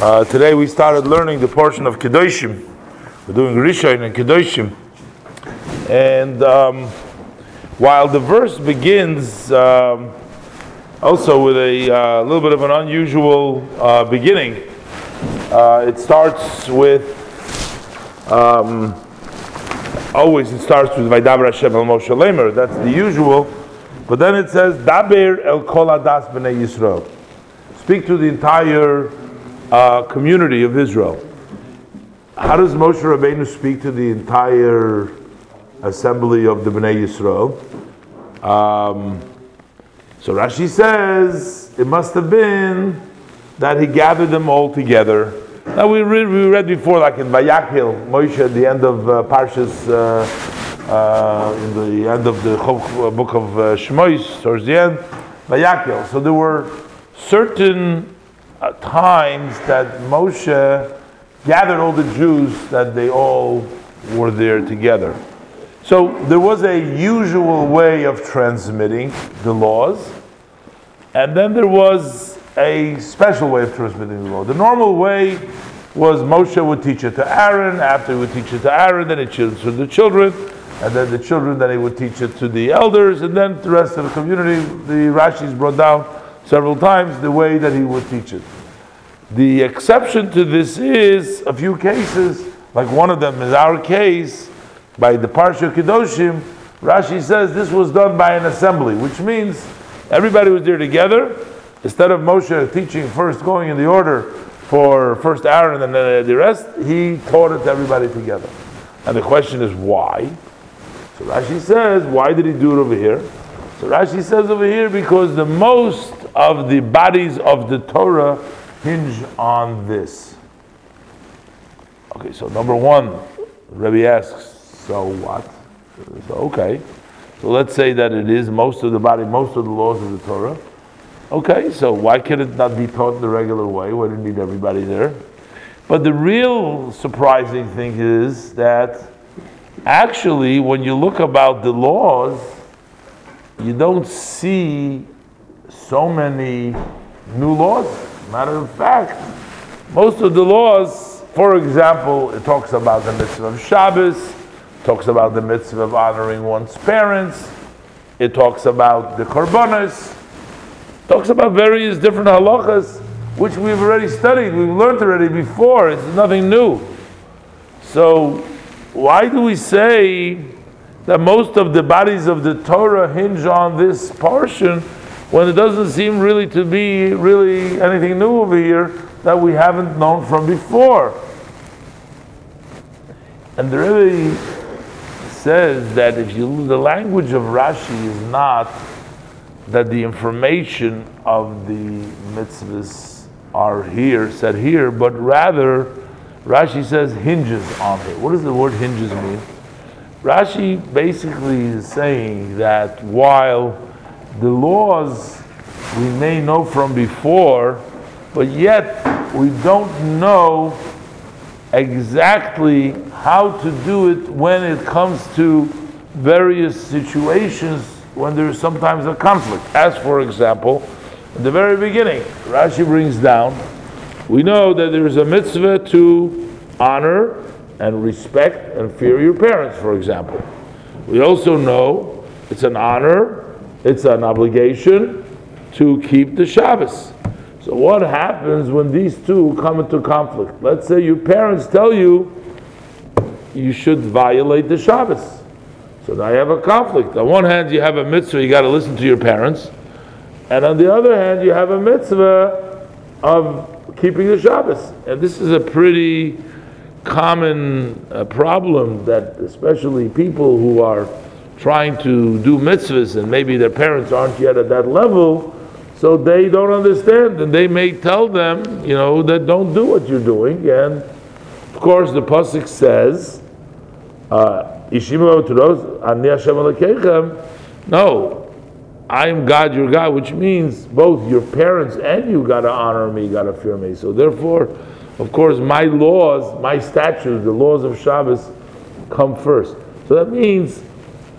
Uh, today we started learning the portion of Kedoshim. We're doing Rishon and Kedoshim. And um, while the verse begins um, also with a uh, little bit of an unusual uh, beginning, uh, it starts with, um, always it starts with Vaidaber Hashem el Moshe Lemer, that's the usual. But then it says, Daber el kol adas b'nei Yisrael. Speak to the entire uh, community of Israel. How does Moshe Rabbeinu speak to the entire assembly of the Bnei Yisrael? Um, so Rashi says it must have been that he gathered them all together. Now we read, we read before, like in Vayakil, Moshe at the end of uh, Parshas, uh, uh, in the end of the book of uh, Shmois, towards the end, Vayakil. So there were certain uh, times that Moshe gathered all the Jews that they all were there together. So there was a usual way of transmitting the laws, and then there was a special way of transmitting the law. The normal way was Moshe would teach it to Aaron, after he would teach it to Aaron, then it to the children, and then the children, then he would teach it to the elders, and then the rest of the community. The Rashi's brought down several times the way that he would teach it. The exception to this is a few cases, like one of them is our case, by the Parsha Kedoshim, Rashi says this was done by an assembly, which means everybody was there together. Instead of Moshe teaching first, going in the order for first Aaron and then the rest, he taught it to everybody together. And the question is why? So Rashi says, why did he do it over here? So Rashi says over here because the most of the bodies of the Torah hinge on this. Okay, so number one, Rebbe asks, so what? So, okay, so let's say that it is most of the body, most of the laws of the Torah. Okay, so why can it not be taught the regular way? Why do you need everybody there? But the real surprising thing is that actually, when you look about the laws, you don't see so many new laws. Matter of fact, most of the laws, for example, it talks about the mitzvah of Shabbos, talks about the mitzvah of honoring one's parents, it talks about the korbanos, talks about various different halachas, which we've already studied, we've learned already before, it's nothing new. So, why do we say that most of the bodies of the Torah hinge on this portion? When it doesn't seem really to be really anything new over here that we haven't known from before. And the Rebbe says that if you the language of Rashi is not that the information of the mitzvahs are here, said here, but rather Rashi says hinges on it. What does the word hinges mean? Rashi basically is saying that while the laws we may know from before, but yet we don't know exactly how to do it when it comes to various situations when there is sometimes a conflict. As for example, in the very beginning, Rashi brings down, we know that there is a mitzvah to honor and respect and fear your parents, for example. We also know it's an honor it's an obligation to keep the Shabbos. So what happens when these two come into conflict? Let's say your parents tell you you should violate the Shabbos. So now you have a conflict. On one hand, you have a mitzvah, you got to listen to your parents. And on the other hand, you have a mitzvah of keeping the Shabbos. And this is a pretty common uh, problem that especially people who are trying to do mitzvahs and maybe their parents aren't yet at that level, so they don't understand and they may tell them, you know, that don't do what you're doing. And of course, the pasuk says, uh, no, I am God, your God, which means both your parents and you got to honor me, got to fear me. So therefore, of course, my laws, my statutes, the laws of Shabbos come first. So that means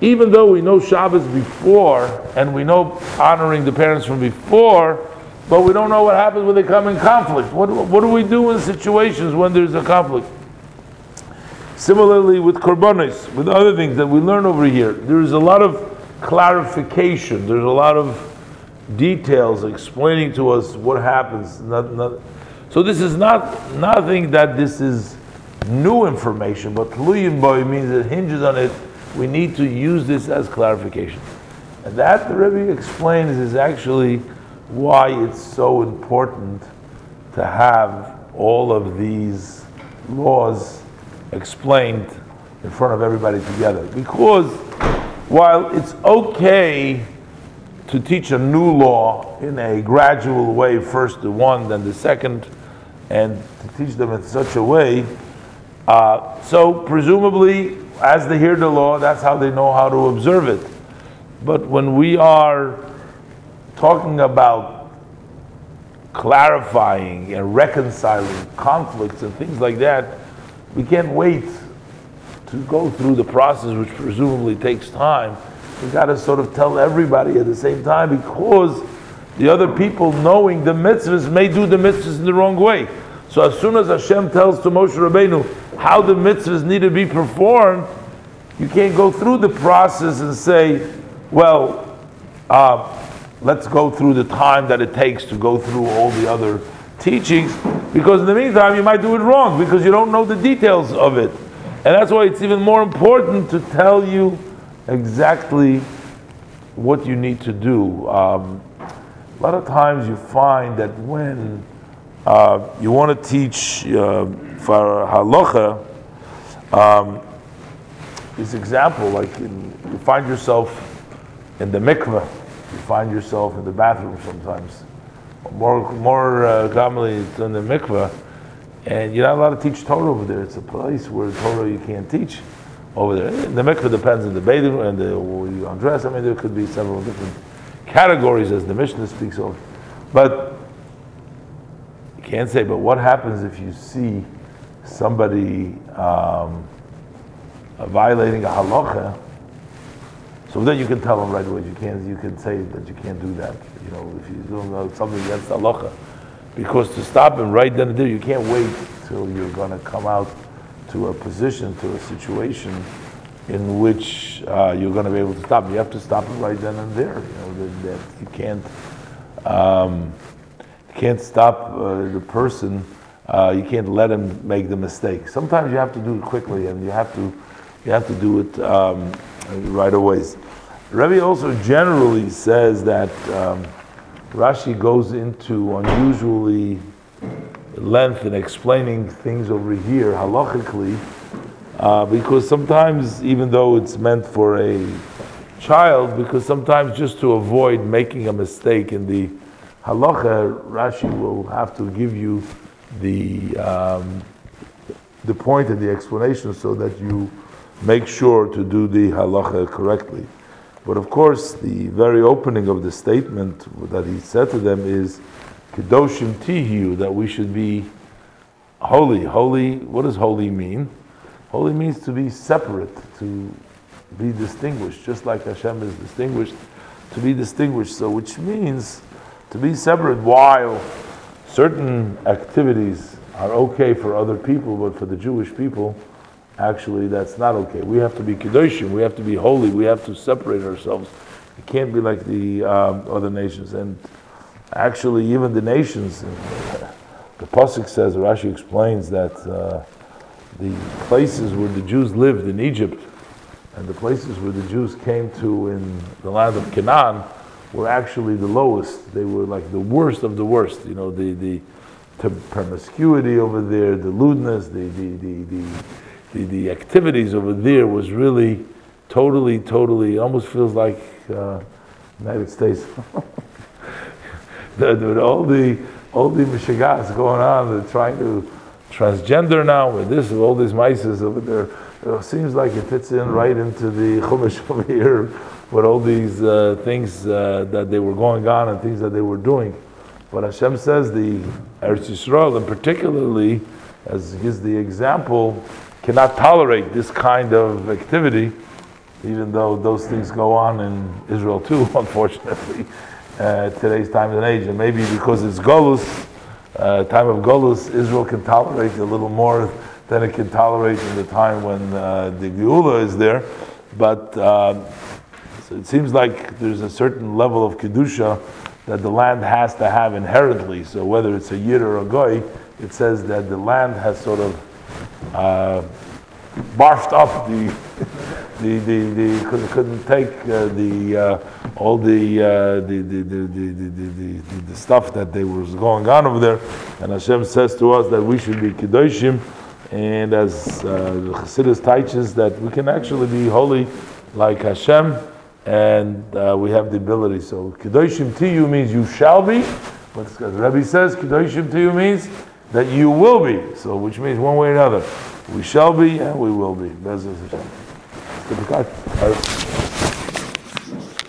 even though we know Shabbos before and we know honoring the parents from before, but we don't know what happens when they come in conflict. What, what do we do in situations when there's a conflict? Similarly, with korbanos, with other things that we learn over here, there's a lot of clarification. There's a lot of details explaining to us what happens. Not, not, so this is not nothing that this is new information, but tluyin boy means it hinges on it. We need to use this as clarification, and that the Rebbe explains is actually why it's so important to have all of these laws explained in front of everybody together. Because while it's okay to teach a new law in a gradual way, first the one, then the second, and to teach them in such a way, uh, so presumably, as they hear the law, that's how they know how to observe it. But when we are talking about clarifying and reconciling conflicts and things like that, we can't wait to go through the process, which presumably takes time. We got to sort of tell everybody at the same time because the other people, knowing the mitzvahs, may do the mitzvahs in the wrong way. So as soon as Hashem tells to Moshe Rabbeinu how the mitzvahs need to be performed, you can't go through the process and say, well, uh, let's go through the time that it takes to go through all the other teachings, because in the meantime you might do it wrong because you don't know the details of it. And that's why it's even more important to tell you exactly what you need to do. Um, a lot of times you find that when uh, you want to teach uh, for halacha, um, this example, like in, you find yourself in the mikveh, you find yourself in the bathroom sometimes. More, more uh, commonly, it's in the mikveh, and you're not allowed to teach Torah over there. It's a place where Torah you can't teach over there. The mikveh depends on the bathing and the you undress. I mean, there could be several different categories as the Mishnah speaks of. But you can't say, but what happens if you see somebody um, violating a halacha? So then you can tell them right away. You can't. You can say that you can't do that. You know, if you do something against halacha, because to stop him right then and there, you can't wait till you're going to come out to a position, to a situation in which uh, you're going to be able to stop. You have to stop it right then and there. You know that, that you can't um, you can't stop uh, the person. Uh, you can't let him make the mistake. Sometimes you have to do it quickly, and you have to you have to do it um, right away. Rebbe also generally says that um, Rashi goes into unusually length in explaining things over here halachically, uh, because sometimes, even though it's meant for a child, because sometimes just to avoid making a mistake in the halacha, Rashi will have to give you the um, the point and the explanation so that you make sure to do the halacha correctly. But of course, the very opening of the statement that he said to them is Kedoshim Tihiu, that we should be holy. Holy, what does holy mean? Holy means to be separate, to be distinguished, just like Hashem is distinguished, to be distinguished. So, which means to be separate while certain activities are okay for other people, but for the Jewish people, actually that's not okay. We have to be Kedoshim, we have to be holy, we have to separate ourselves. It can't be like the um, other nations. And actually, even the nations, the Pasuk says, Rashi explains that uh, the places where the Jews lived in Egypt and the places where the Jews came to in the land of Canaan were actually the lowest. They were like the worst of the worst. You know, the, the, promiscuity over there, the lewdness, the, the, the, the, the, the activities over there was really totally, totally, almost feels like uh, United States. the, the, all the all the mishigas going on, they're trying to transgender now with this, all these mices over there. It seems like it fits in right into the Chumash over here with all these uh, things uh, that they were going on and things that they were doing. But Hashem says the Eretz Yisrael, and particularly, as gives the example, cannot tolerate this kind of activity, even though those things go on in Israel too, unfortunately uh, today's time and age, and maybe because it's Golus, uh, time of Golus, Israel can tolerate a little more than it can tolerate in the time when uh, the Geula is there. But um, so it seems like there's a certain level of kedusha that the land has to have inherently. So whether it's a yid or a goy, it says that the land has sort of uh, barfed up the the, the, the couldn't take uh, the uh, all the, uh, the, the, the, the, the, the, stuff that they was going on over there, and Hashem says to us that we should be kedoshim, and as uh, Chassidus teaches that we can actually be holy like Hashem, and uh, we have the ability. So kedoshim tihiu means you shall be, but the Rebbe says kedoshim tihiu means that you will be. So which means one way or another. We shall be and we will be. B'ezras Hashem because